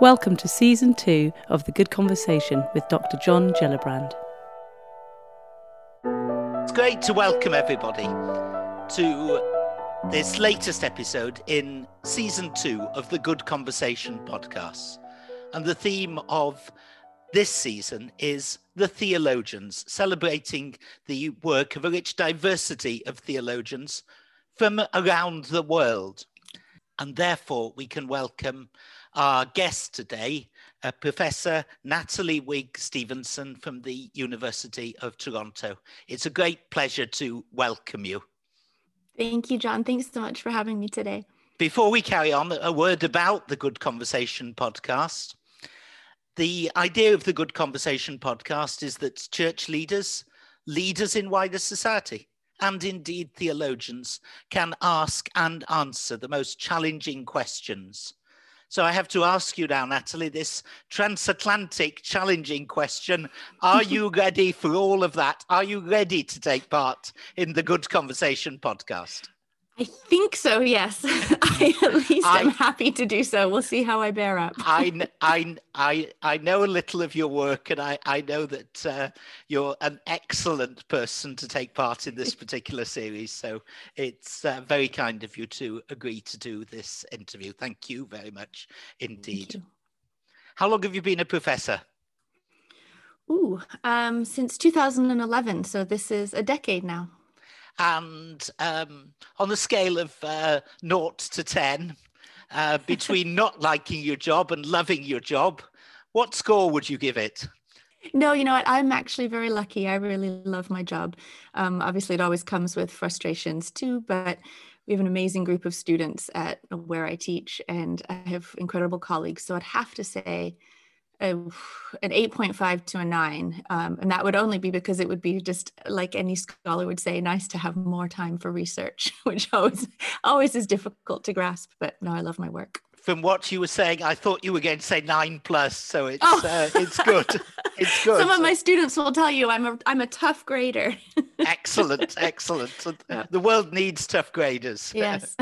Welcome to season two of The Good Conversation with Dr. John Gillibrand. It's great to welcome everybody to this latest episode in season two of the Good Conversation podcast. And the theme of this season is the theologians, celebrating the work of a rich diversity of theologians from around the world. And therefore, we can welcome our guest today, uh, Professor Natalie Wigg-Stevenson from the University of Toronto. It's a great pleasure to welcome you. Thank you, John. Thanks so much for having me today. Before we carry on, a word about the Good Conversation podcast. The idea of the Good Conversation podcast is that church leaders, leaders in wider society, and indeed theologians can ask and answer the most challenging questions. So I have to ask you now, Natalie, this transatlantic challenging question. Are you ready for all of that? Are you ready to take part in the Good Conversation podcast? I think so, yes. I, at least I, am happy to do so. We'll see how I bear up. I, I, I, I know a little of your work, and I, I know that uh, you're an excellent person to take part in this particular series. So it's uh, very kind of you to agree to do this interview. Thank you very much indeed. How long have you been a professor? Ooh, um, since 2011. So this is a decade now. And um, on the scale of uh, naught to 10, uh, between not liking your job and loving your job, what score would you give it? No, you know what? I'm actually very lucky. I really love my job. Um, obviously, it always comes with frustrations too, but we have an amazing group of students at where I teach, and I have incredible colleagues. So I'd have to say a, an 8.5 to a 9 um, and that would only be because it would be just like any scholar would say nice to have more time for research which always always is difficult to grasp but no i love my work. From what you were saying i thought you were going to say 9 plus so it's oh. uh, it's good. It's good. Some of my students will tell you i'm a i'm a tough grader. Excellent excellent. Yeah. the world needs tough graders. Yes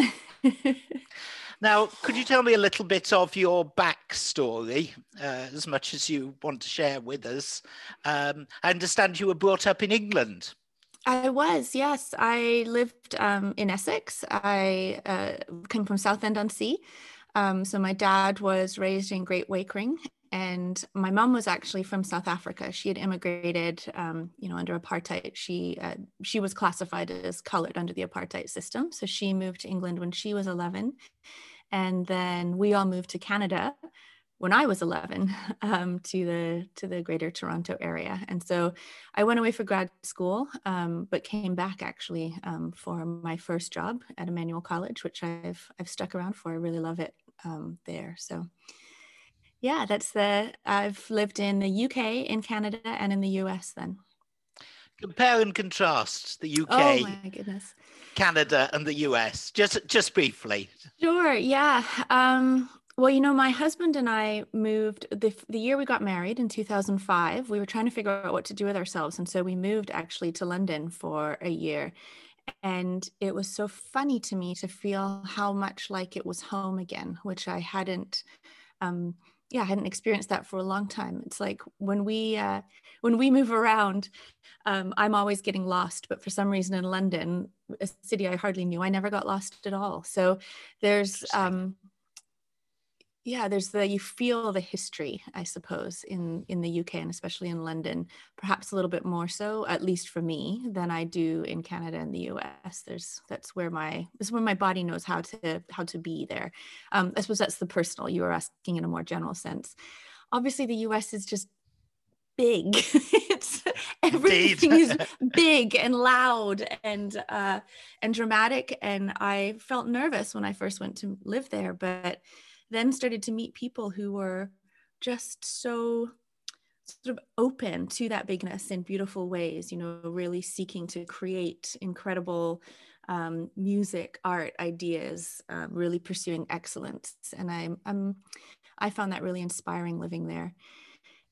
Now, could you tell me a little bit of your backstory, uh, as much as you want to share with us? Um, I understand you were brought up in England. I was, yes. I lived um, in Essex. I uh, came from Southend on Sea. Um, so my dad was raised in Great Wakering, and my mom was actually from South Africa. She had immigrated, um, you know, under apartheid. She uh, she was classified as colored under the apartheid system. So she moved to England when she was 11, and then we all moved to Canada when I was 11 um, to the to the Greater Toronto area, and so I went away for grad school, um, but came back actually um, for my first job at Emmanuel College, which I've I've stuck around for. I really love it um, there. So, yeah, that's the I've lived in the UK, in Canada, and in the US. Then compare and contrast the UK. Oh. Canada and the US, just just briefly. Sure. Yeah. Um, well, you know, my husband and I moved the the year we got married in 2005. We were trying to figure out what to do with ourselves, and so we moved actually to London for a year. And it was so funny to me to feel how much like it was home again, which I hadn't. Um, yeah, I hadn't experienced that for a long time. It's like when we uh, when we move around, um, I'm always getting lost. But for some reason in London, a city I hardly knew, I never got lost at all. So there's um, yeah there's the you feel the history i suppose in in the uk and especially in london perhaps a little bit more so at least for me than i do in canada and the us there's that's where my this is where my body knows how to how to be there. Um, i suppose that's the personal you were asking in a more general sense. Obviously the us is just big. It's everything is big and loud and uh and dramatic and i felt nervous when i first went to live there but then started to meet people who were just so sort of open to that bigness in beautiful ways, you know, really seeking to create incredible um, music, art, ideas, um, really pursuing excellence. And I'm, I'm, I found that really inspiring living there.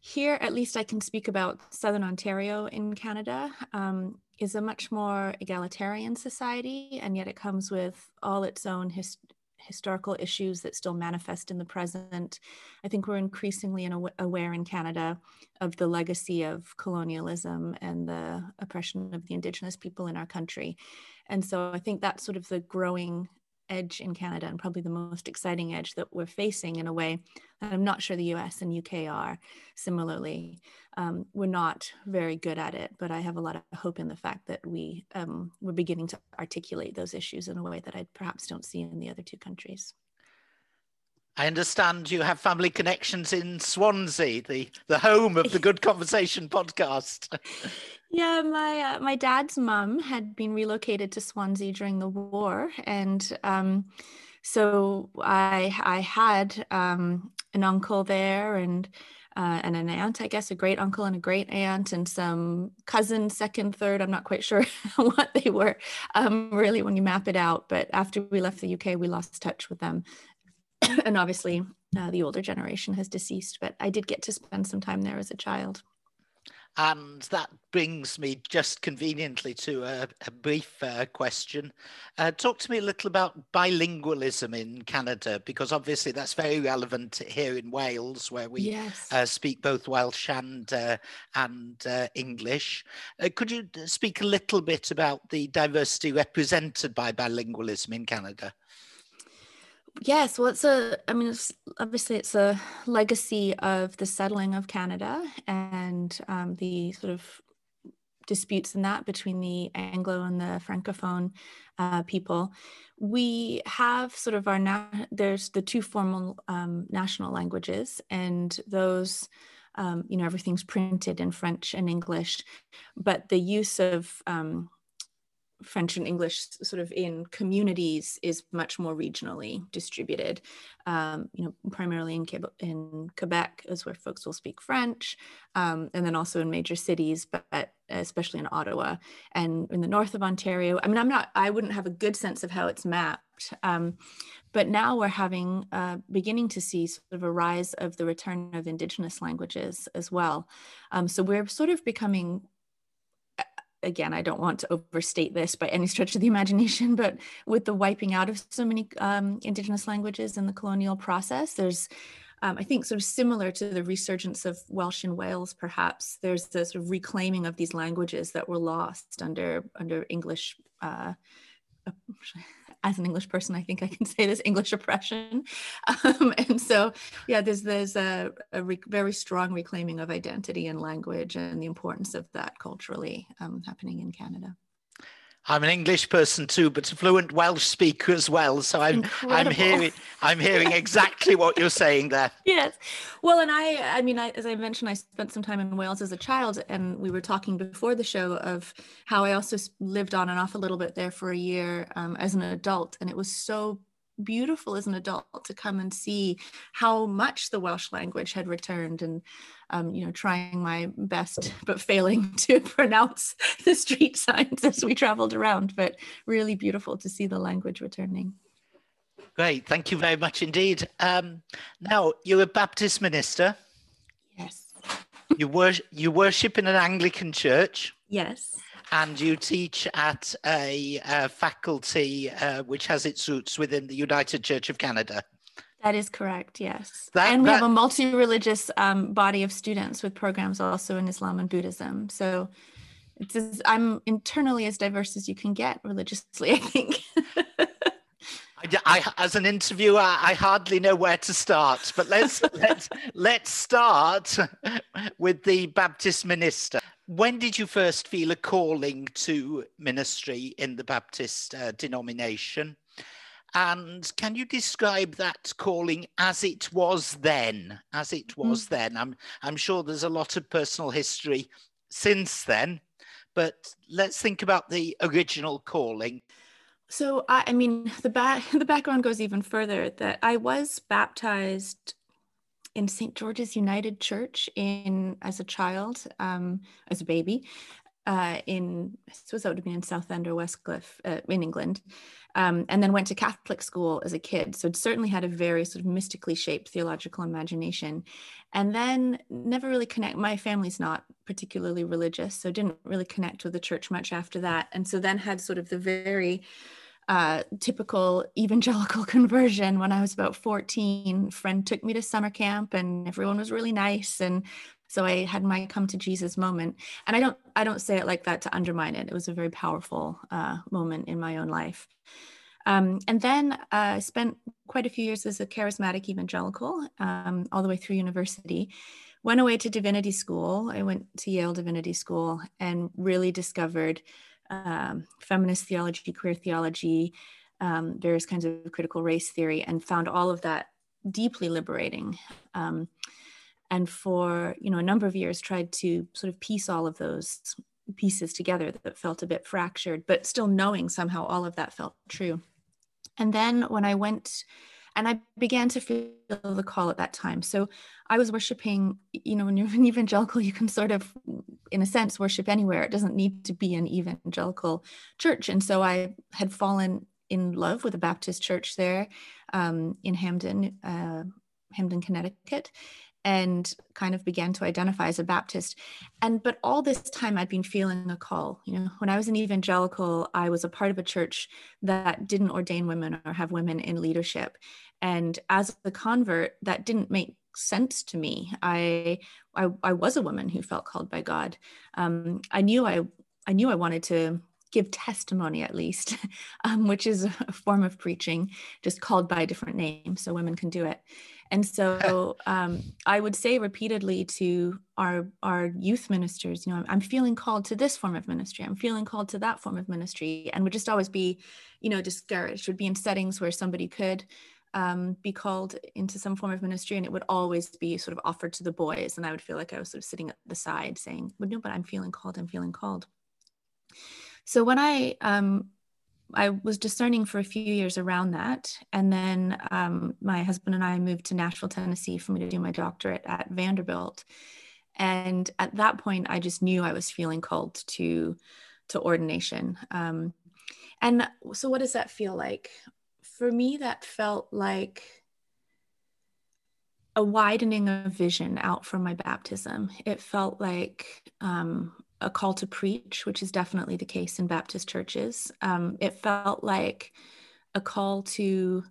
Here, at least I can speak about Southern Ontario in Canada, um, is a much more egalitarian society, and yet it comes with all its own his, historical issues that still manifest in the present. I think we're increasingly in aware in Canada of the legacy of colonialism and the oppression of the Indigenous people in our country. And so I think that's sort of the growing edge in Canada and probably the most exciting edge that we're facing in a way that I'm not sure the US and UK are similarly. Um, we're not very good at it, but I have a lot of hope in the fact that we, um, we're beginning to articulate those issues in a way that I perhaps don't see in the other two countries. I understand you have family connections in Swansea, the, the home of the Good Conversation podcast. yeah, my uh, my dad's mum had been relocated to Swansea during the war, and um, so I I had um, an uncle there and. Uh, and an aunt, I guess, a great uncle and a great aunt, and some cousins, second, third. I'm not quite sure what they were um, really when you map it out. But after we left the UK, we lost touch with them. and obviously uh, the older generation has deceased, but I did get to spend some time there as a child. And that brings me just conveniently to a, a brief uh, question. Uh, talk to me a little about bilingualism in Canada, because obviously that's very relevant here in Wales, where we yes. uh, speak both Welsh and uh, and uh, English. Uh, could you speak a little bit about the diversity represented by bilingualism in Canada? Yes, well, it's a, I mean, it's, obviously it's a legacy of the settling of Canada and um, the sort of disputes in that between the Anglo and the Francophone uh, people. We have sort of our, na- there's the two formal um, national languages, and those, um, you know, everything's printed in French and English, but the use of, um, French and English sort of in communities is much more regionally distributed. Um, you know, primarily in, in Quebec is where folks will speak French, um, and then also in major cities, but especially in Ottawa and in the north of Ontario. I mean, I'm not, I wouldn't have a good sense of how it's mapped. Um, but now we're having, uh, beginning to see sort of a rise of the return of Indigenous languages as well. Um, so we're sort of becoming again, I don't want to overstate this by any stretch of the imagination, but with the wiping out of so many um, Indigenous languages in the colonial process, there's, um, I think, sort of similar to the resurgence of Welsh in Wales, perhaps, there's the sort of reclaiming of these languages that were lost under, under English. Uh, as an English person, I think I can say this English oppression. Um, and so, yeah, there's there's a, a re- very strong reclaiming of identity and language and the importance of that culturally um, happening in Canada. I'm an English person too, but a fluent Welsh speaker as well. So I'm Incredible. I'm hearing I'm hearing exactly what you're saying there. Yes, well, and I I mean, I, as I mentioned, I spent some time in Wales as a child, and we were talking before the show of how I also lived on and off a little bit there for a year um, as an adult, and it was so beautiful as an adult to come and see how much the Welsh language had returned and um, you know trying my best but failing to pronounce the street signs as we traveled around but really beautiful to see the language returning. Great, thank you very much indeed. Um, now you're a Baptist minister. Yes. you worship you worship in an Anglican church. Yes and you teach at a, a faculty uh, which has its roots within the United Church of Canada. That is correct, yes. That, and we that, have a multi religious um, body of students with programs also in Islam and Buddhism. So it's as, I'm internally as diverse as you can get religiously, I think. I, I, as an interviewer, I hardly know where to start, but let's let's let's start with the Baptist minister when did you first feel a calling to ministry in the Baptist uh, denomination? And can you describe that calling as it was then? As it was mm. then, I'm I'm sure there's a lot of personal history since then, but let's think about the original calling. So I, I mean, the back the background goes even further. That I was baptized in St. George's United Church in as a child, um, as a baby, uh, in I suppose that would have been in Southend or Westcliff uh, in England, um, and then went to Catholic school as a kid. So it certainly had a very sort of mystically shaped theological imagination, and then never really connect. My family's not particularly religious, so didn't really connect with the church much after that, and so then had sort of the very uh, typical evangelical conversion when I was about 14. Friend took me to summer camp and everyone was really nice. And so I had my come to Jesus moment. And I don't I don't say it like that to undermine it. It was a very powerful uh, moment in my own life. Um, and then uh, I spent quite a few years as a charismatic evangelical um, all the way through university. Went away to divinity school. I went to Yale Divinity School and really discovered um, feminist theology, queer theology, um, various kinds of critical race theory, and found all of that deeply liberating. Um, and for you know a number of years, tried to sort of piece all of those pieces together that felt a bit fractured, but still knowing somehow all of that felt true. And then when I went and I began to feel the call at that time. So I was worshiping, you know, when you're an evangelical, you can sort of, in a sense, worship anywhere. It doesn't need to be an evangelical church. And so I had fallen in love with a Baptist church there um, in Hamden, uh, Hamden, Connecticut and kind of began to identify as a Baptist. And but all this time I'd been feeling a call. You know, when I was an evangelical, I was a part of a church that didn't ordain women or have women in leadership. And as a convert, that didn't make sense to me. I I, I was a woman who felt called by God. Um, I knew I I knew I wanted to give testimony at least, um, which is a form of preaching, just called by a different name, so women can do it. And so um, I would say repeatedly to our our youth ministers, you know, I'm, I'm, feeling called to this form of ministry. I'm feeling called to that form of ministry, and would just always be, you know, discouraged. Would be in settings where somebody could um, be called into some form of ministry, and it would always be sort of offered to the boys, and I would feel like I was sort of sitting at the side saying, "Well, no, but I'm feeling called. I'm feeling called." So when I um, I was discerning for a few years around that. And then um, my husband and I moved to Nashville, Tennessee for me to do my doctorate at Vanderbilt. And at that point, I just knew I was feeling called to, to ordination. Um, and so, what does that feel like? For me, that felt like a widening of vision out from my baptism. It felt like um, a call to preach, which is definitely the case in Baptist churches. Um, it felt like a call to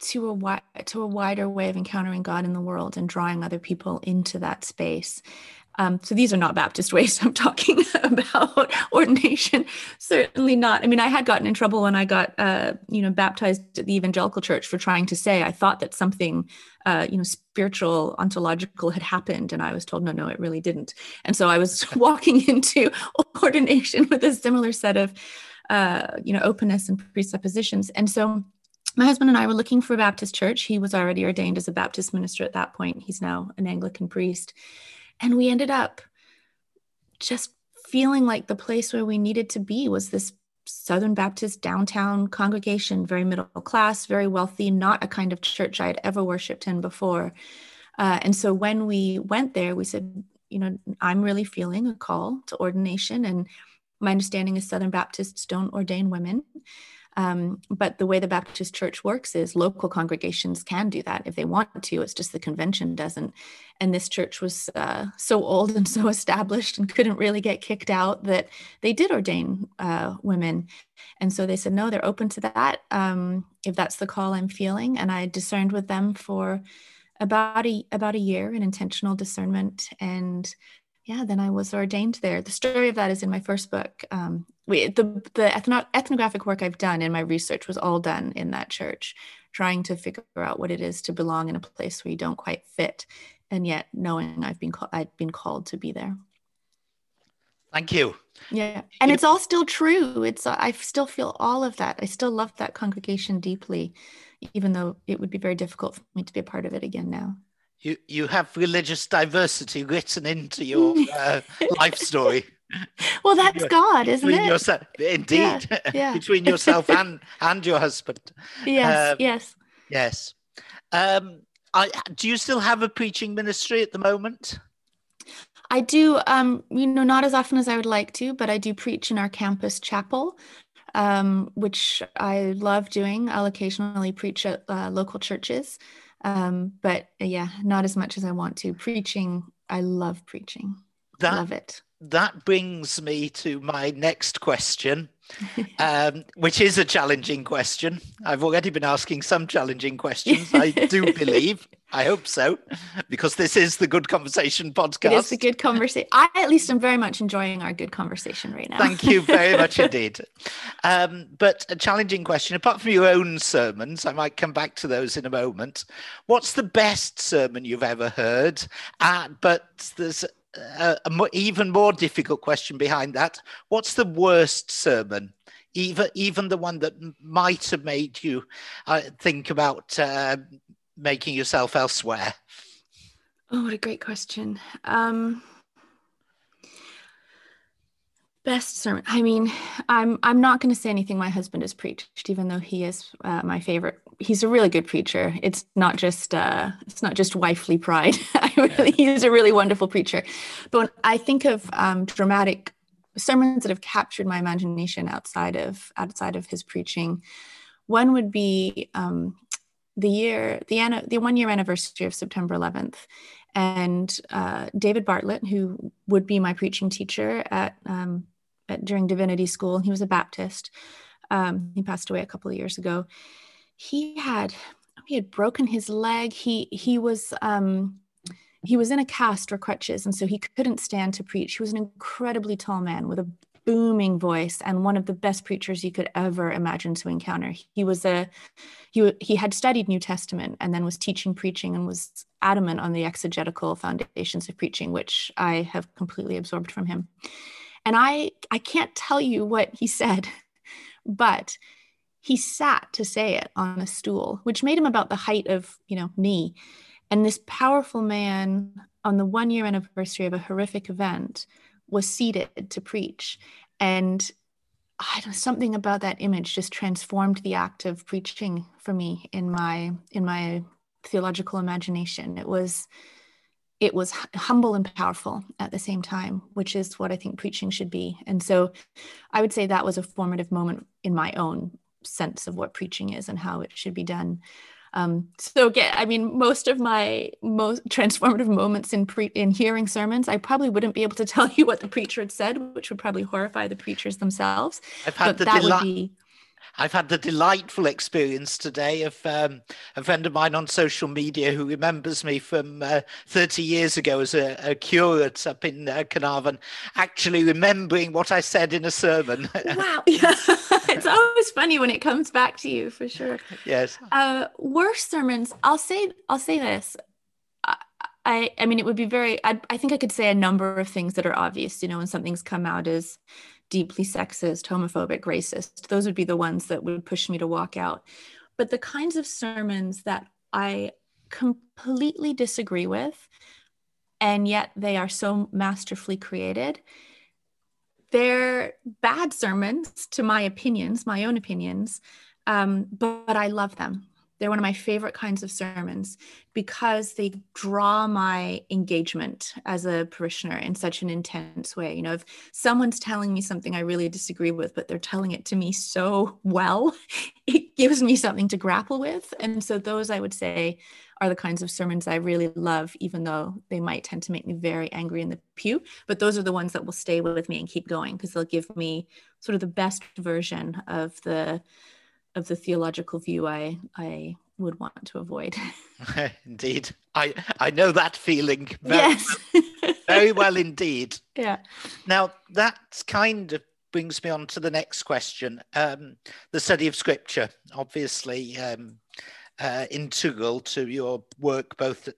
to a to a wider way of encountering God in the world and drawing other people into that space. Um, so these are not Baptist ways I'm talking about ordination. Certainly not. I mean, I had gotten in trouble when I got, uh, you know, baptized at the evangelical church for trying to say I thought that something, uh, you know, spiritual, ontological had happened, and I was told, no, no, it really didn't. And so I was walking into ordination with a similar set of, uh, you know, openness and presuppositions. And so my husband and I were looking for a Baptist church. He was already ordained as a Baptist minister at that point. He's now an Anglican priest. And we ended up just feeling like the place where we needed to be was this Southern Baptist downtown congregation, very middle class, very wealthy, not a kind of church I had ever worshiped in before. Uh, and so when we went there, we said, you know, I'm really feeling a call to ordination. And my understanding is Southern Baptists don't ordain women. Um, but the way the Baptist church works is local congregations can do that if they want to. It's just the convention doesn't. And this church was uh, so old and so established and couldn't really get kicked out that they did ordain uh, women. And so they said, no, they're open to that um, if that's the call I'm feeling. And I discerned with them for about a about a year in intentional discernment and yeah, then I was ordained there. The story of that is in my first book. Um, we, the the ethno- ethnographic work I've done in my research was all done in that church, trying to figure out what it is to belong in a place where you don't quite fit, and yet knowing I've been called I've been called to be there. Thank you. Yeah, and it's all still true. It's I still feel all of that. I still love that congregation deeply, even though it would be very difficult for me to be a part of it again now you you have religious diversity written into your uh, life story. Well, that's God, isn't between it? Yourself, indeed, yeah, yeah. between yourself and and your husband. Yes, um, yes, yes. Um, I, do you still have a preaching ministry at the moment? I do. Um, you know, not as often as I would like to, but I do preach in our campus chapel. Um, which I love doing. I'll occasionally preach at uh, local churches. Um, but uh, yeah, not as much as I want to. Preaching, I love preaching. That, Love it. That brings me to my next question, um, which is a challenging question. I've already been asking some challenging questions, I do believe. I hope so, because this is the Good Conversation podcast. It is a Good Conversation. I, at least, am very much enjoying our good conversation right now. Thank you very much indeed. Um, but a challenging question, apart from your own sermons, I might come back to those in a moment. What's the best sermon you've ever heard? Uh, but there's a, a more, even more difficult question behind that. What's the worst sermon? Even, even the one that might have made you uh, think about uh, making yourself elsewhere? Oh, what a great question. Um, best sermon. I mean, I'm I'm not going to say anything my husband has preached, even though he is uh, my favorite. He's a really good preacher. It's not just uh, it's not just wifely pride. I really, he's a really wonderful preacher. But when I think of um, dramatic sermons that have captured my imagination outside of outside of his preaching, one would be um, the year, the, the one year anniversary of September 11th. And uh, David Bartlett, who would be my preaching teacher at, um, at during divinity school, he was a Baptist. Um, he passed away a couple of years ago. He had he had broken his leg. He he was um, he was in a cast or crutches, and so he couldn't stand to preach. He was an incredibly tall man with a booming voice and one of the best preachers you could ever imagine to encounter. He was a he he had studied New Testament and then was teaching preaching and was adamant on the exegetical foundations of preaching, which I have completely absorbed from him. And I I can't tell you what he said, but he sat to say it on a stool, which made him about the height of, you know, me. And this powerful man on the one year anniversary of a horrific event was seated to preach. And I don't something about that image just transformed the act of preaching for me in my in my theological imagination. It was it was humble and powerful at the same time, which is what I think preaching should be. And so I would say that was a formative moment in my own sense of what preaching is and how it should be done. Um, so again, I mean, most of my most transformative moments in pre in hearing sermons, I probably wouldn't be able to tell you what the preacher had said, which would probably horrify the preachers themselves. I've had but the that deli- would be I've had the delightful experience today of um, a friend of mine on social media who remembers me from uh, 30 years ago as a, a curate up in uh, Carnarvon, actually remembering what I said in a sermon. wow. Yeah. it's always funny when it comes back to you for sure. Yes. Uh, worst sermons, I'll say, I'll say this. I, I mean, it would be very, I, I think I could say a number of things that are obvious, you know, when something's come out as deeply sexist, homophobic, racist. Those would be the ones that would push me to walk out. But the kinds of sermons that I completely disagree with, and yet they are so masterfully created, they're bad sermons to my opinions, my own opinions, um, but, but I love them. They're one of my favorite kinds of sermons because they draw my engagement as a parishioner in such an intense way. You know, if someone's telling me something I really disagree with, but they're telling it to me so well, it gives me something to grapple with. And so, those I would say are the kinds of sermons I really love, even though they might tend to make me very angry in the pew. But those are the ones that will stay with me and keep going because they'll give me sort of the best version of the of the theological view I I would want to avoid. indeed, I I know that feeling. Very yes, well, very well indeed. Yeah. Now that kind of brings me on to the next question. Um, the study of Scripture, obviously, um, uh, integral to your work, both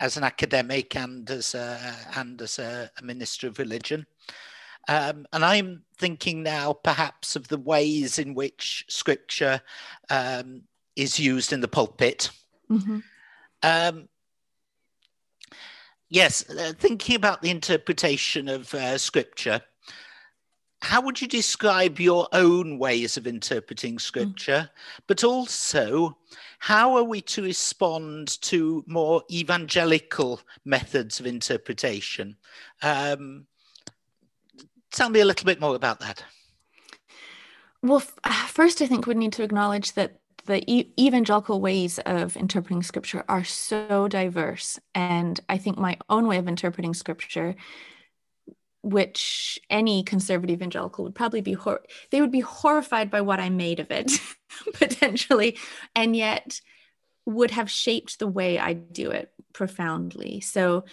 as an academic and as a, and as a, a minister of religion. Um, and I'm thinking now perhaps of the ways in which scripture um, is used in the pulpit. Mm-hmm. Um, yes, uh, thinking about the interpretation of uh, scripture, how would you describe your own ways of interpreting mm. scripture? Mm. But also, how are we to respond to more evangelical methods of interpretation? Um, tell me a little bit more about that. Well, first, I think we need to acknowledge that the e- evangelical ways of interpreting scripture are so diverse. And I think my own way of interpreting scripture which any conservative evangelical would probably be hor- they would be horrified by what I made of it potentially and yet would have shaped the way I do it profoundly. So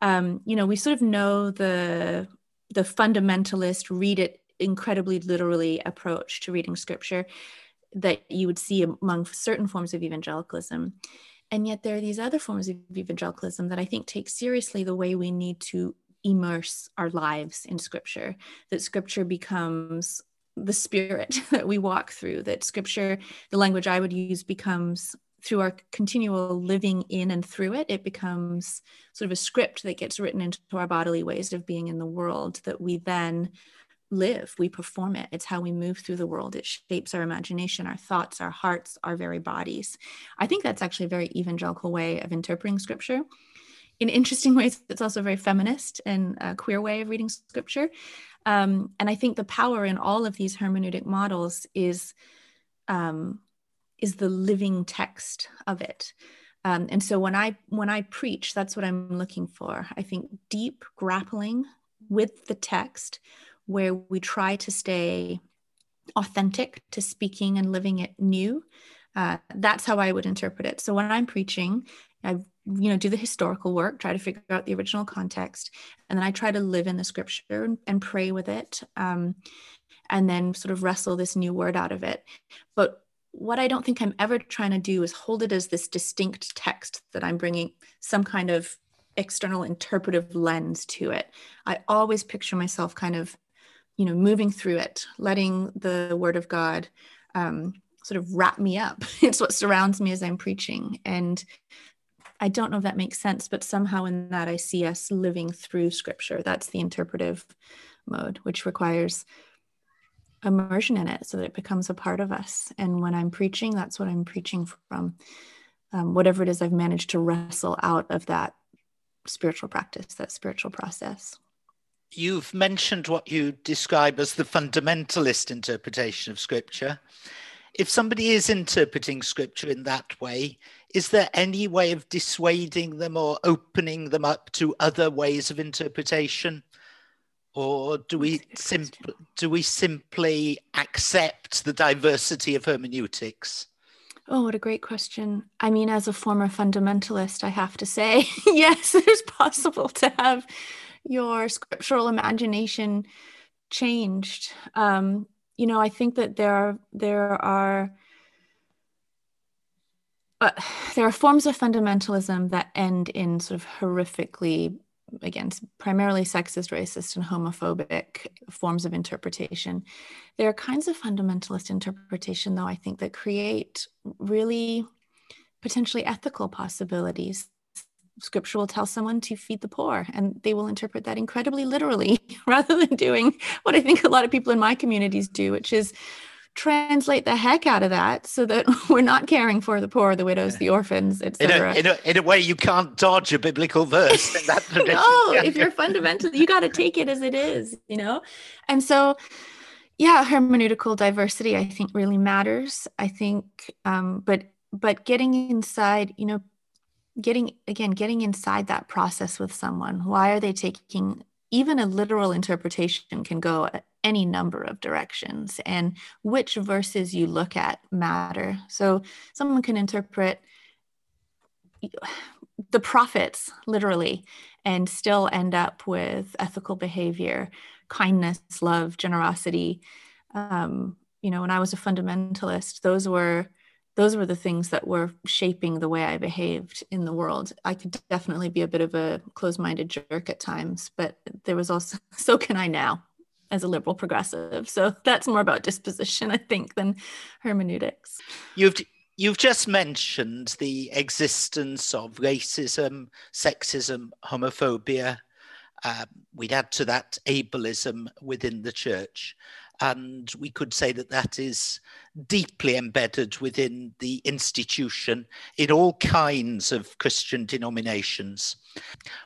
um, you know, we sort of know the the fundamentalist read it incredibly literally approach to reading scripture that you would see among certain forms of evangelicalism. And yet there are these other forms of evangelicalism that I think take seriously the way we need to immerse our lives in scripture, that scripture becomes the spirit that we walk through, that scripture, the language I would use, becomes through our continual living in and through it, it becomes sort of a script that gets written into our bodily ways of being in the world that we then live, we perform it. It's how we move through the world. It shapes our imagination, our thoughts, our hearts, our very bodies. I think that's actually a very evangelical way of interpreting scripture. In interesting ways, it's also very feminist and a queer way of reading scripture. Um, and I think the power in all of these hermeneutic models is um, is the living text of it. Um, and so when I when I preach, that's what I'm looking for. I think deep grappling with the text, where we try to stay authentic to speaking and living it new. Uh, that's how I would interpret it. So when I'm preaching, I you know do the historical work, try to figure out the original context, and then I try to live in the scripture and, pray with it, um, and then sort of wrestle this new word out of it. But what I don't think I'm ever trying to do is hold it as this distinct text that I'm bringing some kind of external interpretive lens to it. I always picture myself kind of, you know, moving through it, letting the word of God um, sort of wrap me up. it's what surrounds me as I'm preaching. And I don't know if that makes sense, but somehow in that I see us living through scripture. That's the interpretive mode, which requires immersion in it so that it becomes a part of us. And when I'm preaching, that's what I'm preaching from. Um, whatever it is I've managed to wrestle out of that spiritual practice, that spiritual process. You've mentioned what you describe as the fundamentalist interpretation of scripture. If somebody is interpreting scripture in that way, is there any way of dissuading them or opening them up to other ways of interpretation? or do we simply do we simply accept the diversity of hermeneutics? Oh, what a great question. I mean, as a former fundamentalist, I have to say, yes, it is possible to have your scriptural imagination changed. Um, you know, I think that there are there are uh, there are forms of fundamentalism that end in sort of horrifically again, primarily sexist, racist, and homophobic forms of interpretation. There are kinds of fundamentalist interpretation, though, I think, that create really potentially ethical possibilities. Scripture will tell someone to feed the poor, and they will interpret that incredibly literally rather than doing what I think a lot of people in my communities do, which is translate the heck out of that so that we're not caring for the poor, the widows, the orphans, etc. In, in, in, a way, you can't dodge a biblical verse. In that no, if you're fundamental, you got to take it as it is, you know? And so, yeah, hermeneutical diversity, I think, really matters. I think, um, but but getting inside, you know, getting again, getting inside that process with someone. Why are they taking even a literal interpretation can go any number of directions and which verses you look at matter. So someone can interpret the prophets literally and still end up with ethical behavior kindness love generosity. Um, you know when i was a fundamentalist those were those were the things that were shaping the way I behaved in the world. I could definitely be a bit of a closed minded jerk at times, but there was also, so can I now as a liberal progressive. So that's more about disposition, I think, than hermeneutics. You've You've just mentioned the existence of racism, sexism, homophobia. Um, we'd add to that ableism within the church. And we could say that that is deeply embedded within the institution in all kinds of Christian denominations.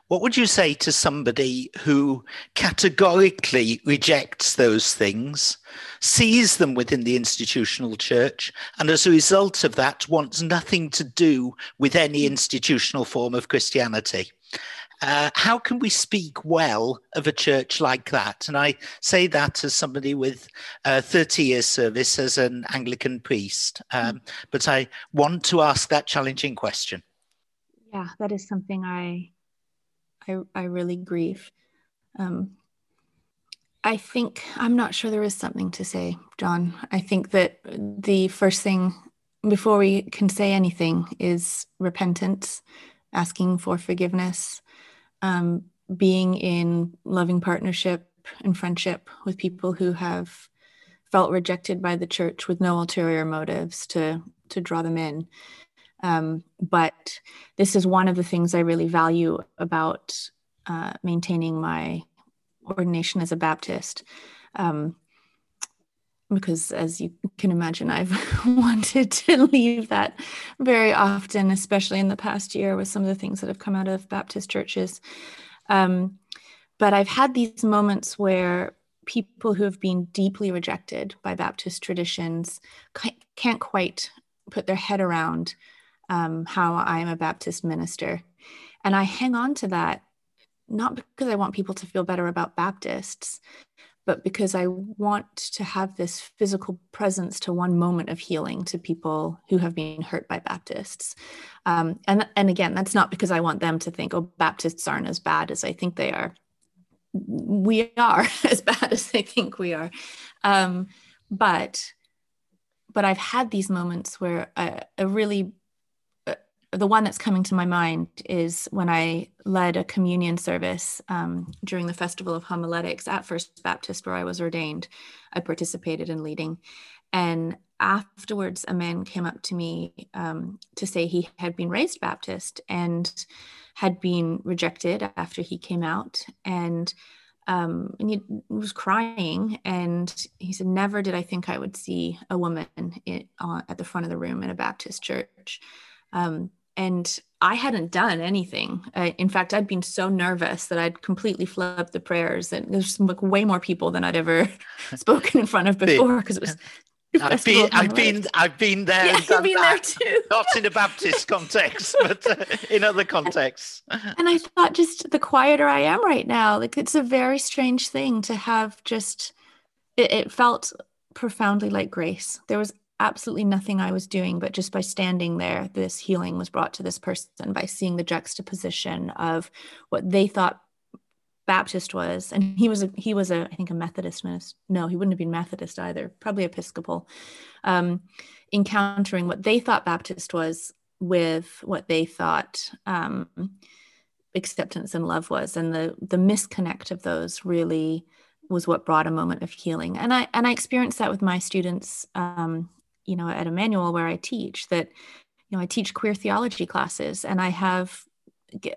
What would you say to somebody who categorically rejects those things, sees them within the institutional church, and as a result of that wants nothing to do with any institutional form of Christianity? Uh, how can we speak well of a church like that? And I say that as somebody with uh, 30 years service as an Anglican priest. Um, mm. But I want to ask that challenging question. Yeah, that is something I, I, I really grieve. Um, I think I'm not sure there is something to say, John. I think that the first thing before we can say anything is repentance, asking for forgiveness, um, being in loving partnership and friendship with people who have felt rejected by the church with no ulterior motives to to draw them in. Um, but this is one of the things I really value about uh, maintaining my ordination as a Baptist. Um, because as you can imagine i've wanted to leave that very often especially in the past year with some of the things that have come out of baptist churches. Um, but i've had these moments where people who have been deeply rejected by baptist traditions can't quite put their head around um, how i'm a baptist minister. And i hang on to that not because i want people to feel better about baptists but because I want to have this physical presence to one moment of healing to people who have been hurt by Baptists. Um, and, and again, that's not because I want them to think, oh, Baptists aren't as bad as I think they are. We are as bad as they think we are. Um, but but I've had these moments where a, a really the one that's coming to my mind is when I led a communion service um, during the Festival of Homiletics at First Baptist, where I was ordained. I participated in leading. And afterwards, a man came up to me um, to say he had been raised Baptist and had been rejected after he came out. And um, and he was crying and he said never did i think i would see a woman in, uh, at the front of the room in a baptist church um, and I hadn't done anything. Uh, in fact, I'd been so nervous that I'd completely flipped the prayers, and there's like way more people than I'd ever spoken in front of before because it was. I've been, I've been, I've been there. Yeah, you've been there too. Not in a Baptist context, but uh, in other contexts. And I thought, just the quieter I am right now, like it's a very strange thing to have. Just, it, it felt profoundly like grace. There was absolutely nothing I was doing, but just by standing there, this healing was brought to this person by seeing the juxtaposition of what they thought Baptist was, and he was a he was a I think a Methodist minister. No, he wouldn't have been Methodist either, probably Episcopal. Um, encountering what they thought Baptist was with what they thought um, acceptance and love was, and the the misconnect of those really was what brought a moment of healing. And I and I experienced that with my students um, you know at Emmanuel where I teach that you know I teach queer theology classes and I have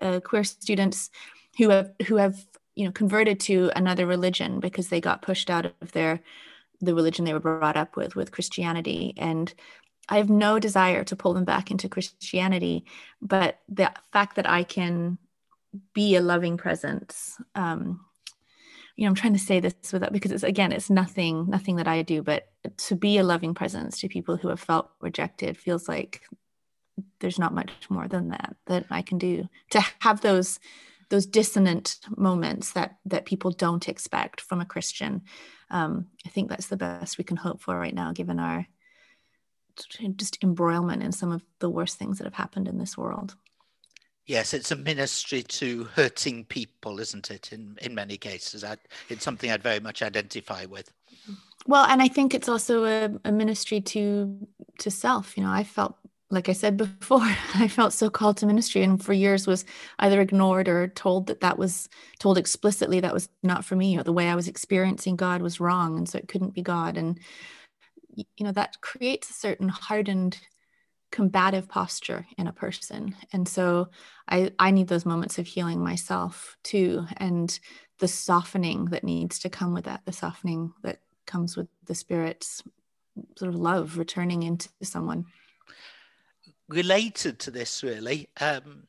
uh, queer students who have who have you know converted to another religion because they got pushed out of their the religion they were brought up with with Christianity. And I have no desire to pull them back into Christianity but the fact that I can be a loving presence um, you know i'm trying to say this without because it's again it's nothing nothing that i do but to be a loving presence to people who have felt rejected feels like there's not much more than that that i can do to have those those dissonant moments that that people don't expect from a christian. Um, i think that's the best we can hope for right now given our just embroilment in some of the worst things that have happened in this world Yes, it's a ministry to hurting people, isn't it? In in many cases, I, it's something I'd very much identify with. Well, and I think it's also a, a ministry to to self. You know, I felt like I said before, I felt so called to ministry, and for years was either ignored or told that that was told explicitly that was not for me, or the way I was experiencing God was wrong, and so it couldn't be God. And you know that creates a certain hardened combative posture in a person. And so i i need those moments of healing myself too and the softening that needs to come with that the softening that comes with the spirit's sort of love returning into someone. Related to this really um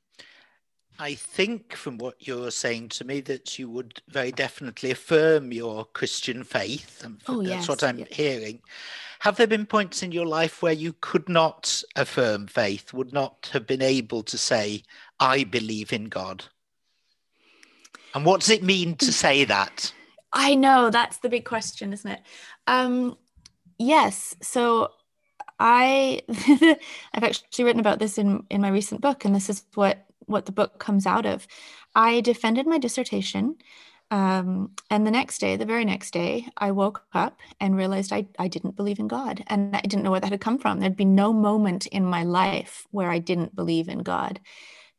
I think from what you're saying to me that you would very definitely affirm your Christian faith. Oh, that's yes, what I'm yes. hearing. Have there been points in your life where you could not affirm faith, would not have been able to say, I believe in God? And what does it mean to say that? I know that's the big question, isn't it? Um, yes. So I I've actually written about this in in my recent book, and this is what what the book comes out of. I defended my dissertation. Um, and the next day, the very next day, I woke up and realized I, I didn't believe in God. And I didn't know where that had come from. There'd be no moment in my life where I didn't believe in God.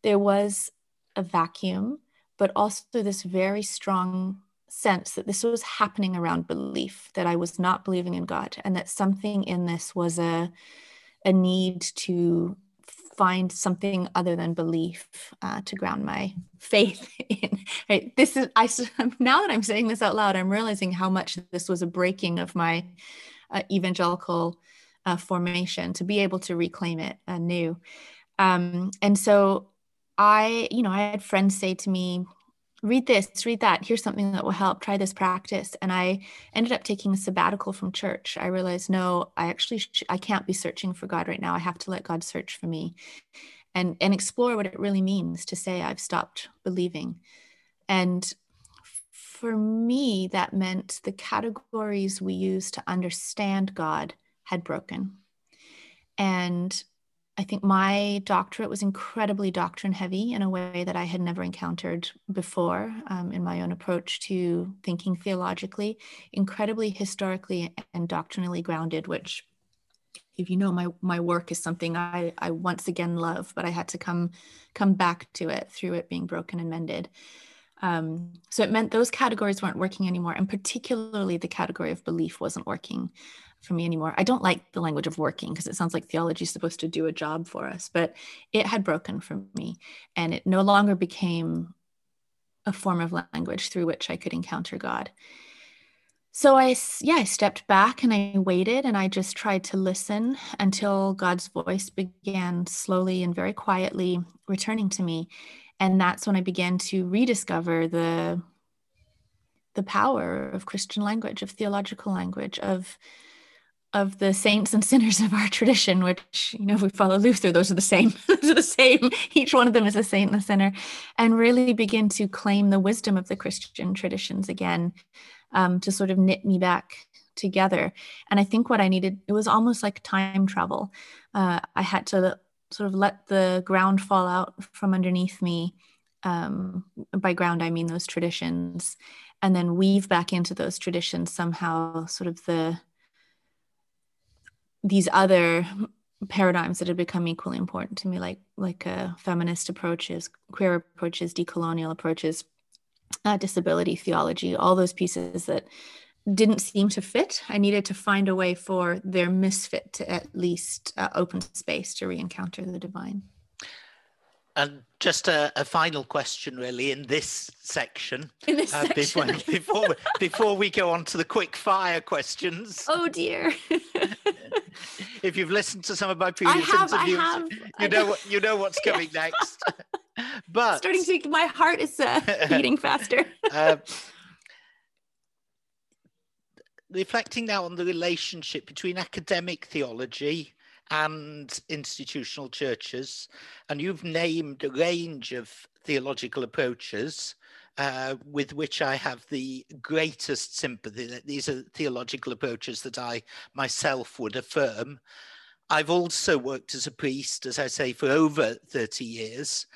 There was a vacuum, but also this very strong sense that this was happening around belief, that I was not believing in God, and that something in this was a, a need to find something other than belief uh, to ground my faith in. Right? This is I now that I'm saying this out loud, I'm realizing how much this was a breaking of my uh, evangelical uh, formation to be able to reclaim it anew. Um, and so I, you know, I had friends say to me, read this, read that. Here's something that will help. Try this practice. And I ended up taking a sabbatical from church. I realized, no, I actually sh- I can't be searching for God right now. I have to let God search for me, and and explore what it really means to say I've stopped believing. And for me, that meant the categories we use to understand God had broken. And I think my doctorate was incredibly doctrine heavy in a way that I had never encountered before um, in my own approach to thinking theologically, incredibly historically and doctrinally grounded, which if you know my my work is something I, I once again love, but I had to come come back to it through it being broken and mended. Um, so it meant those categories weren't working anymore, and particularly the category of belief wasn't working for me anymore. I don't like the language of working because it sounds like theology is supposed to do a job for us, but it had broken for me and it no longer became a form of language through which I could encounter God. So I yeah, I stepped back and I waited and I just tried to listen until God's voice began slowly and very quietly returning to me. And that's when I began to rediscover the the power of Christian language, of theological language, of of the saints and sinners of our tradition, which, you know, if we follow Luther, those are the same. those are the same. Each one of them is a saint and a sinner, and really begin to claim the wisdom of the Christian traditions again um, to sort of knit me back together. And I think what I needed, it was almost like time travel. Uh, I had to sort of let the ground fall out from underneath me. Um, by ground, I mean those traditions, and then weave back into those traditions somehow, sort of the these other paradigms that have become equally important to me, like like uh, feminist approaches, queer approaches, decolonial approaches, uh, disability theology, all those pieces that didn't seem to fit. I needed to find a way for their misfit to at least uh, open space to re-encounter the divine. And just a, a, final question, really, in this section. In this uh, section. Before, before, before we go on to the quick fire questions. Oh dear. if you've listened to some of my previous have, interviews, you know what you know what's coming next. but starting to, my heart is uh, beating faster. uh, reflecting now on the relationship between academic theology and institutional churches. And you've named a range of theological approaches uh, with which I have the greatest sympathy. These are theological approaches that I myself would affirm. I've also worked as a priest, as I say, for over 30 years.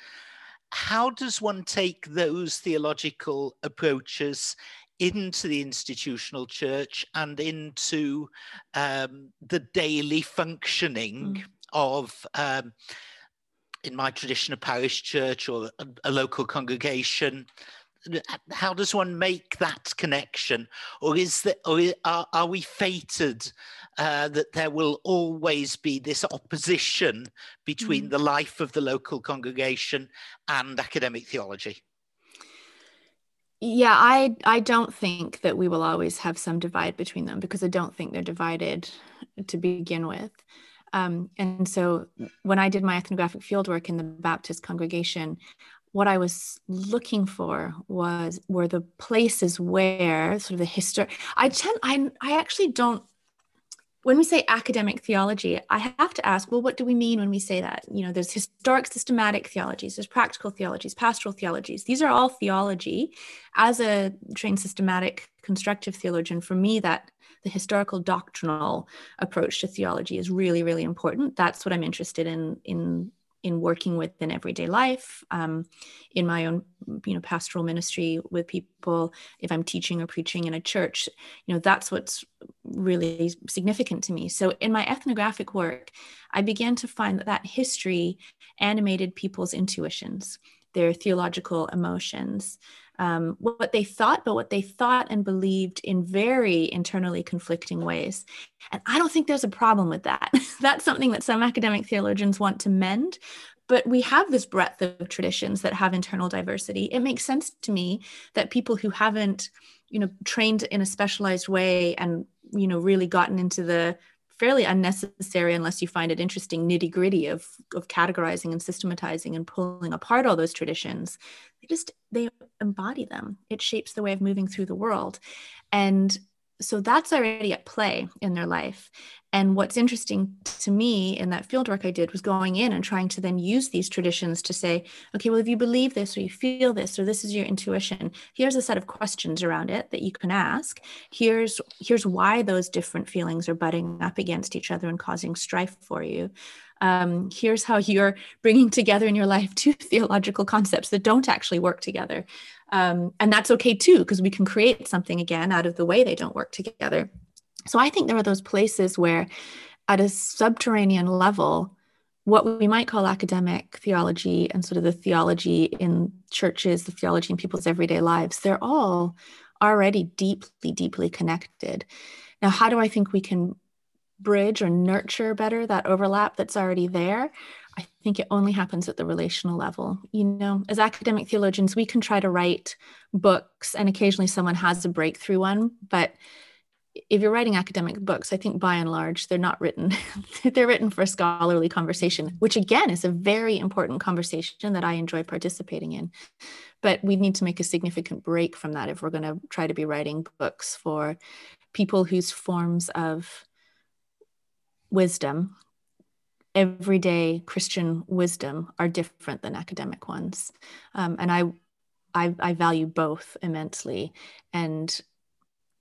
How does one take those theological approaches into the institutional church and into um, the daily functioning mm. of, um, in my tradition, a parish church or a, a local congregation how does one make that connection or is that or are, are we fated uh, that there will always be this opposition between mm. the life of the local congregation and academic theology yeah, I I don't think that we will always have some divide between them because I don't think they're divided to begin with. Um, and so when I did my ethnographic fieldwork in the Baptist congregation, what I was looking for was were the places where sort of the history. I tend I I actually don't when we say academic theology, I have to ask, well, what do we mean when we say that? You know, there's historic systematic theologies, there's practical theologies, pastoral theologies. These are all theology. As a trained systematic constructive theologian, for me, that the historical doctrinal approach to theology is really, really important. That's what I'm interested in in in working with in everyday life, um, in my own, you know, pastoral ministry with people, if I'm teaching or preaching in a church, you know, that's what's really significant to me. So in my ethnographic work, I began to find that that history animated people's intuitions, their theological emotions, um, what they thought, but what they thought and believed in very internally conflicting ways. And I don't think there's a problem with that. That's something that some academic theologians want to mend. But we have this breadth of traditions that have internal diversity. It makes sense to me that people who haven't, you know, trained in a specialized way and, you know, really gotten into the fairly unnecessary unless you find it interesting nitty gritty of of categorizing and systematizing and pulling apart all those traditions. They just they embody them. It shapes the way of moving through the world. And so that's already at play in their life and what's interesting to me in that fieldwork I did was going in and trying to then use these traditions to say, okay, well, if you believe this or you feel this or this is your intuition, here's a set of questions around it that you can ask. Here's here's why those different feelings are butting up against each other and causing strife for you. Um, here's how you're bringing together in your life two theological concepts that don't actually work together. Um, and that's okay too, because we can create something again out of the way they don't work together. So I think there are those places where, at a subterranean level, what we might call academic theology and sort of the theology in churches, the theology in people's everyday lives, they're all already deeply, deeply connected. Now, how do I think we can bridge or nurture better that overlap that's already there? I think it only happens at the relational level. You know, as academic theologians, we can try to write books, and occasionally someone has a breakthrough one, but if you're writing academic books, I think by and large they're not written. they're written for a scholarly conversation, which again is a very important conversation that I enjoy participating in. But we need to make a significant break from that if we're going to try to be writing books for people whose forms of wisdom, everyday Christian wisdom, are different than academic ones. Um, and I, I, I value both immensely, and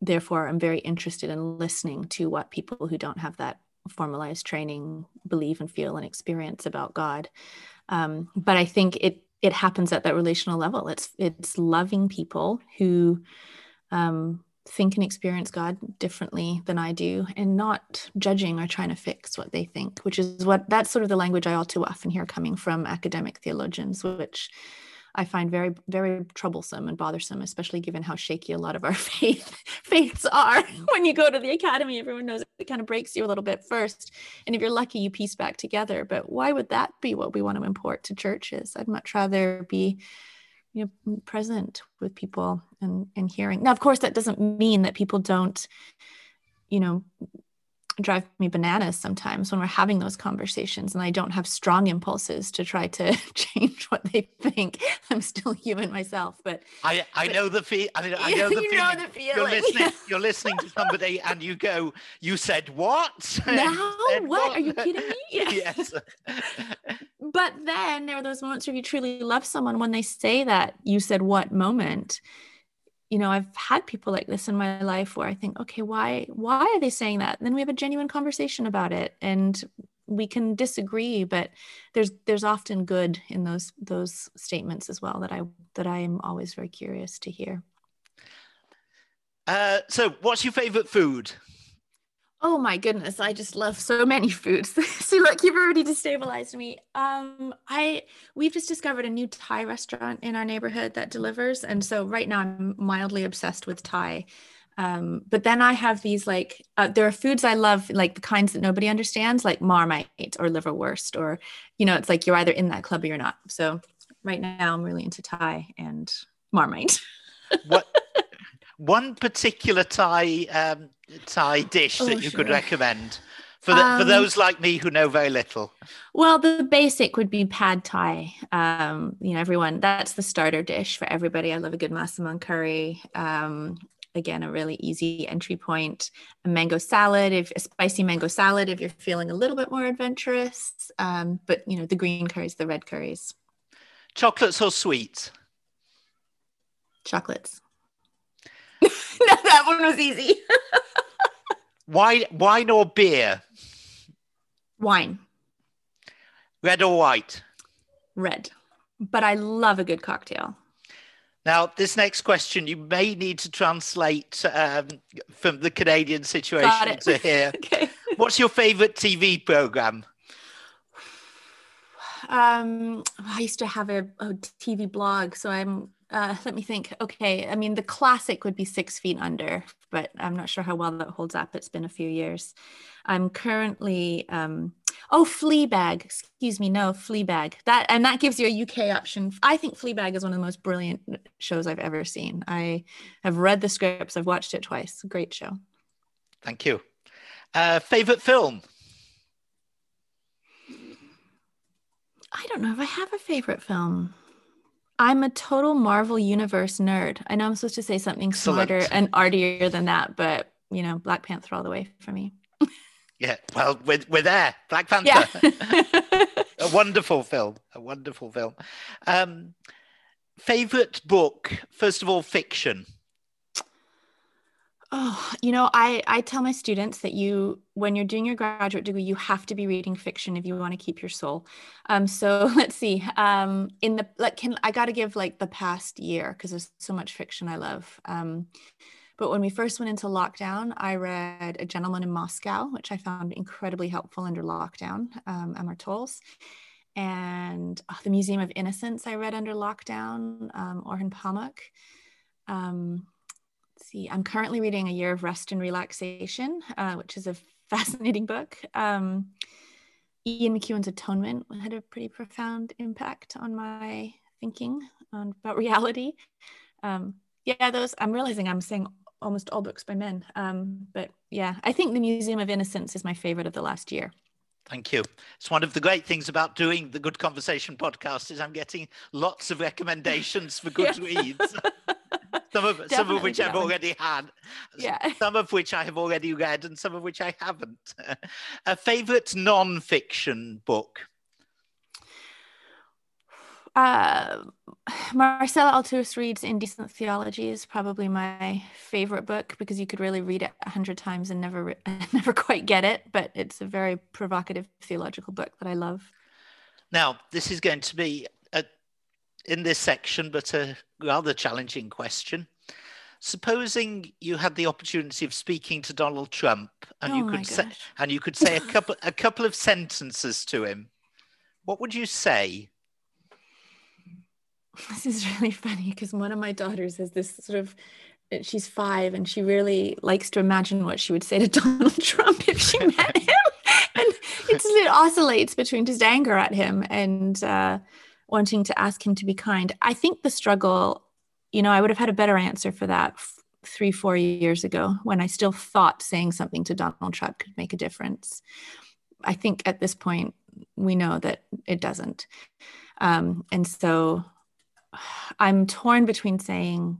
therefore i'm very interested in listening to what people who don't have that formalized training believe and feel and experience about god. Um, but i think it it happens at that relational level. It's it's loving people who um, think and experience god differently than i do and not judging or trying to fix what they think which is what that's sort of the language i all too often hear coming from academic theologians which I find very, very troublesome and bothersome, especially given how shaky a lot of our faith faiths are. when you go to the academy, everyone knows it kind of breaks you a little bit first. And if you're lucky, you piece back together. But why would that be what we want to import to churches? I'd much rather be you know present with people and and hearing. Now of course that doesn't mean that people don't you know drive me bananas sometimes when we're having those conversations and I don't have strong impulses to try to change what they think. I'm still human myself, but I I but, know the feel. I mean, I know the, you know the feeling. You're listening. You're listening to somebody, and you go, "You said what? Now what? what? Are you kidding me?" yes. but then there are those moments where you truly love someone when they say that you said what moment you know i've had people like this in my life where i think okay why why are they saying that? And then we have a genuine conversation about it and we can disagree but there's there's often good in those those statements as well that i that i am always very curious to hear. Uh, so what's your favorite food Oh my goodness, I just love so many foods. See, look, you've already destabilized me. Um, I we've just discovered a new Thai restaurant in our neighborhood that delivers, and so right now I'm mildly obsessed with Thai. Um, but then I have these like uh, there are foods I love, like the kinds that nobody understands, like Marmite or liverwurst, or you know, it's like you're either in that club or you're not. So right now I'm really into Thai and Marmite. what one particular Thai um, Thai dish oh, that you sure. could recommend for the, um, for those like me who know very little? Well, the basic would be pad thai. Um, you know, everyone that's the starter dish for everybody. I love a good massaman curry. Um, again, a really easy entry point. A mango salad, if a spicy mango salad, if you're feeling a little bit more adventurous. Um, but you know, the green curries, the red curries. Chocolates or sweets? Chocolates. That one was easy. wine, wine or beer? Wine. Red or white? Red. But I love a good cocktail. Now, this next question you may need to translate um, from the Canadian situation to here. okay. What's your favorite TV program? Um, I used to have a, a TV blog, so I'm. Uh, let me think. Okay, I mean the classic would be Six Feet Under, but I'm not sure how well that holds up. It's been a few years. I'm currently um, oh Fleabag. Excuse me, no Fleabag. That and that gives you a UK option. I think Fleabag is one of the most brilliant shows I've ever seen. I have read the scripts. I've watched it twice. Great show. Thank you. Uh, favorite film? I don't know if I have a favorite film. I'm a total Marvel Universe nerd. I know I'm supposed to say something Excellent. smarter and artier than that, but you know, Black Panther all the way for me. Yeah, well, we're, we're there. Black Panther. Yeah. a wonderful film. A wonderful film. Um, favorite book? First of all, fiction. Oh, you know, I, I tell my students that you, when you're doing your graduate degree, you have to be reading fiction if you want to keep your soul. Um, so let's see. Um, in the like, can I got to give like the past year because there's so much fiction I love. Um, but when we first went into lockdown, I read A Gentleman in Moscow, which I found incredibly helpful under lockdown, um, Amor Towles. And oh, The Museum of Innocence, I read under lockdown, um, Orhan Pamuk. Um, see, I'm currently reading A Year of Rest and Relaxation, uh, which is a fascinating book. Um, Ian McEwan's Atonement had a pretty profound impact on my thinking on, about reality. Um, yeah, those I'm realizing I'm saying almost all books by men. Um, but yeah, I think the Museum of Innocence is my favorite of the last year. Thank you. It's one of the great things about doing the Good Conversation podcast is I'm getting lots of recommendations for good reads. some of some of which I've already had, yeah. some of which I have already read, and some of which I haven't. A favorite non-fiction book? Uh, Marcella Althaus Reid's Indecent Theology is probably my favorite book because you could really read it a hundred times and never never quite get it, but it's a very provocative theological book that I love. Now, this is going to be in this section, but a rather challenging question. Supposing you had the opportunity of speaking to Donald Trump and oh you could say and you could say a couple a couple of sentences to him, what would you say? this is really funny because one of my daughters has this sort of she's five and she really likes to imagine what she would say to Donald Trump if she met him. and it's, it oscillates between just anger at him and uh, wanting to ask him to be kind. I think the struggle, you know, I would have had a better answer for that f- three, four years ago when I still thought saying something to Donald Trump could make a difference. I think at this point, we know that it doesn't. Um, and so I'm torn between saying,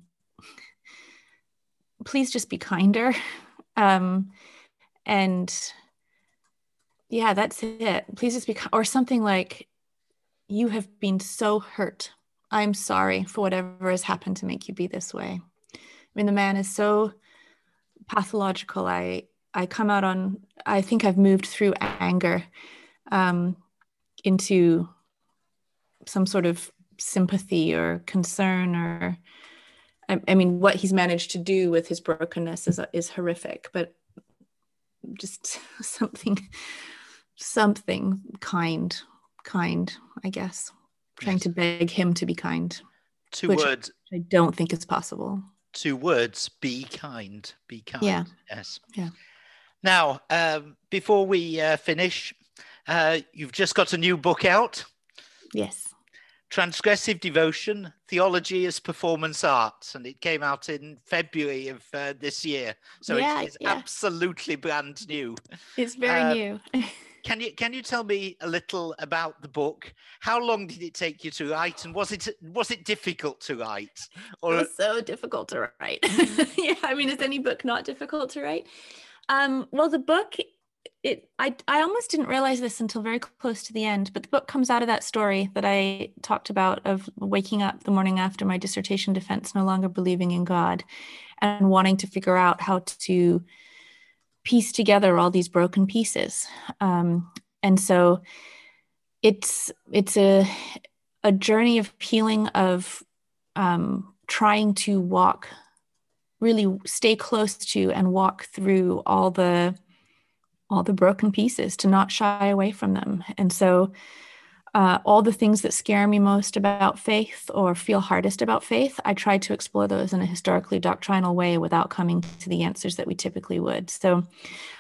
please just be kinder. Um, and yeah, that's it. Please just be, or something like, you have been so hurt. I'm sorry for whatever has happened to make you be this way. I mean, the man is so pathological. I, I come out on, I think I've moved through anger um, into some sort of sympathy or concern or I, I, mean what he's managed to do with his brokenness is is horrific but just something something kind kind i guess. Trying yes. to beg him to be kind. Two words. I don't think is possible. Two words. Be kind. Be kind. Yeah. Yes. Yeah. Now um, before we uh, finish uh, you've just got a new book out. Yes. Transgressive Devotion, Theology as Performance Arts, and it came out in February of uh, this year. So yeah, it's, it's yeah. absolutely brand new. It's very uh, new. can you can you tell me a little about the book? How long did it take you to write, and was it was it difficult to write? Or... It was so difficult to write. yeah, I mean, is any book not difficult to write? Um, well, the book it I I almost didn't realize this until very close to the end, but the book comes out of that story that I talked about of waking up the morning after my dissertation defense, no longer believing in God, and wanting to figure out how to piece together all these broken pieces. Um, and so it's it's a a journey of healing of um, trying to walk really stay close to and walk through all the all the broken pieces to not shy away from them and so uh, all the things that scare me most about faith or feel hardest about faith, I try to explore those in a historically doctrinal way without coming to the answers that we typically would. So,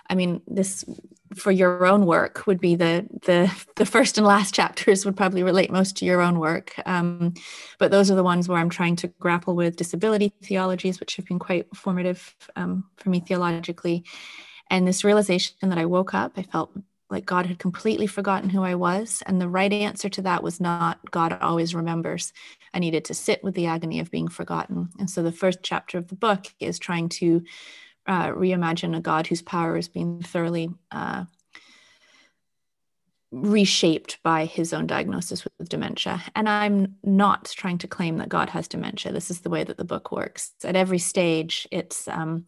I mean, this for your own work would be the the the first and last chapters would probably relate most to your own work. Um, but those are the ones where I'm trying to grapple with disability theologies, which have been quite formative um, for me theologically. And this realization that I woke up, I felt like God had completely forgotten who I was. And the right answer to that was not God always remembers. I needed to sit with the agony of being forgotten. And so the first chapter of the book is trying to uh, reimagine a God whose power is being thoroughly uh, reshaped by his own diagnosis with dementia. And I'm not trying to claim that God has dementia. This is the way that the book works. At every stage, it's um,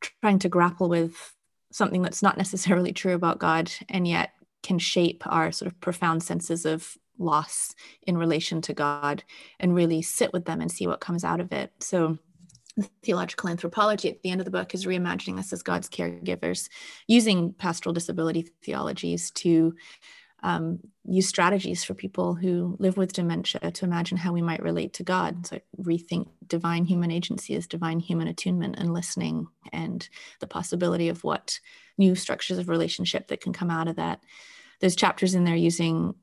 trying to grapple with something that's not necessarily true about God and yet can shape our sort of profound senses of loss in relation to God and really sit with them and see what comes out of it. So theological anthropology at the end of the book is reimagining us as God's caregivers using pastoral disability theologies to um, use strategies for people who live with dementia to imagine how we might relate to God. So rethink divine human agency as divine human attunement and listening, and the possibility of what new structures of relationship that can come out of that. There's chapters in there using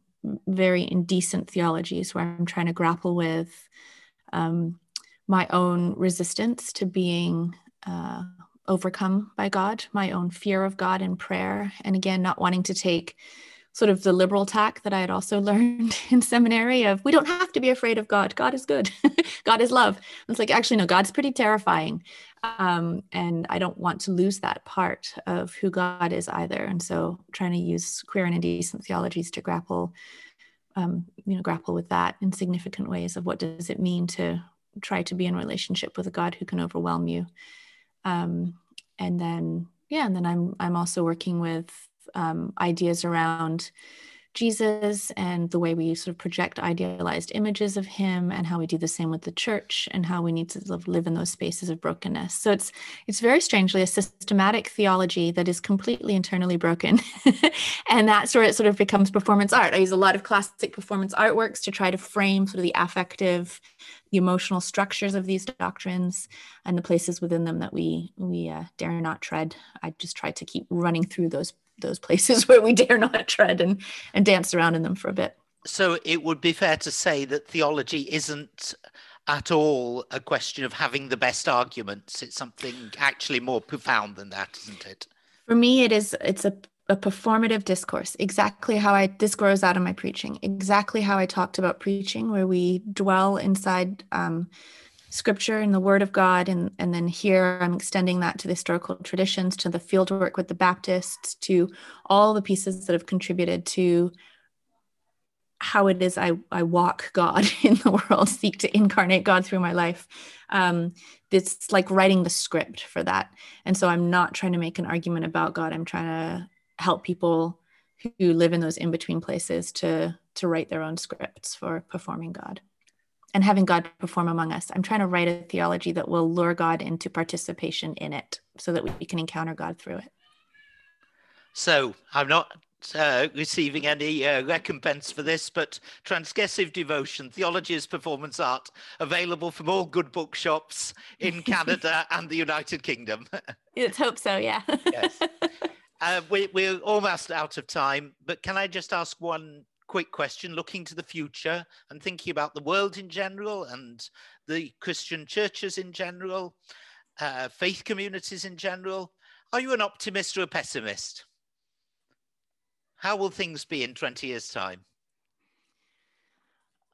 very indecent theologies where I'm trying to grapple with um, my own resistance to being uh, overcome by God, my own fear of God in prayer, and again, not wanting to take sort of the liberal tack that I had also learned in seminary of we don't have to be afraid of God. God is good. God is love. It's like, actually, no, God's pretty terrifying. Um, and I don't want to lose that part of who God is either. And so trying to use queer and indecent theologies to grapple, um, you know, grapple with that in significant ways of what does it mean to try to be in relationship with a God who can overwhelm you. Um, and then, yeah, and then I'm I'm also working with um, ideas around Jesus and the way we sort of project idealized images of him and how we do the same with the church and how we need to live, live in those spaces of brokenness. So it's it's very strangely a systematic theology that is completely internally broken. and that's where it sort of becomes performance art. I use a lot of classic performance artworks to try to frame sort of the affective, the emotional structures of these doctrines and the places within them that we we uh, dare not tread. I just try to keep running through those those places where we dare not tread and and dance around in them for a bit. So it would be fair to say that theology isn't at all a question of having the best arguments. It's something actually more profound than that, isn't it? For me, it is. It's a a performative discourse, exactly how I this grows out of my preaching, exactly how I talked about preaching, where we dwell inside um, scripture and the word of God. And, and then here I'm extending that to the historical traditions, to the fieldwork with the Baptists, to all the pieces that have contributed to how it is I, I walk God in the world, seek to incarnate God through my life. Um, it's like writing the script for that. And so I'm not trying to make an argument about God. I'm trying to help people who live in those in between places to to write their own scripts for performing God and having God perform among us. I'm trying to write a theology that will lure God into participation in it so that we can encounter God through it. So I'm not uh, receiving any uh, recompense for this, but Transgressive Devotion, Theology as Performance Art, available from all good bookshops in Canada and the United Kingdom. Let's hope so, yeah. yes. Uh, we, we're almost out of time, but can I just ask one quick question looking to the future and thinking about the world in general and the Christian churches in general, uh, faith communities in general. Are you an optimist or a pessimist? how will things be in 20 years' time?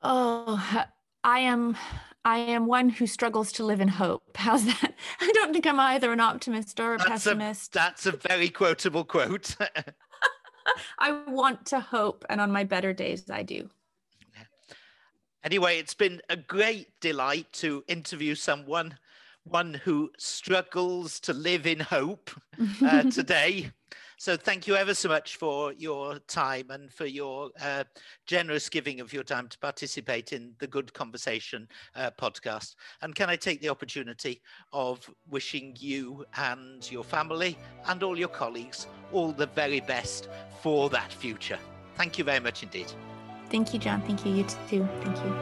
Oh, I am I am one who struggles to live in hope. How's that? I don't think I'm either an optimist or a that's pessimist. A, that's a very quotable quote. I want to hope, and on my better days, I do. Anyway, it's been a great delight to interview someone, one who struggles to live in hope uh, today. So thank you ever so much for your time and for your uh, generous giving of your time to participate in the Good Conversation uh, podcast. And can I take the opportunity of wishing you and your family and all your colleagues all the very best for that future. Thank you very much indeed. Thank you, John. Thank you. You too. Thank you.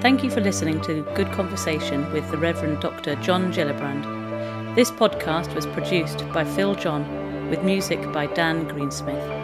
Thank you for listening to Good Conversation with the Reverend Dr. John Gillibrand. This podcast was produced by Phil John with music by Dan Greensmith.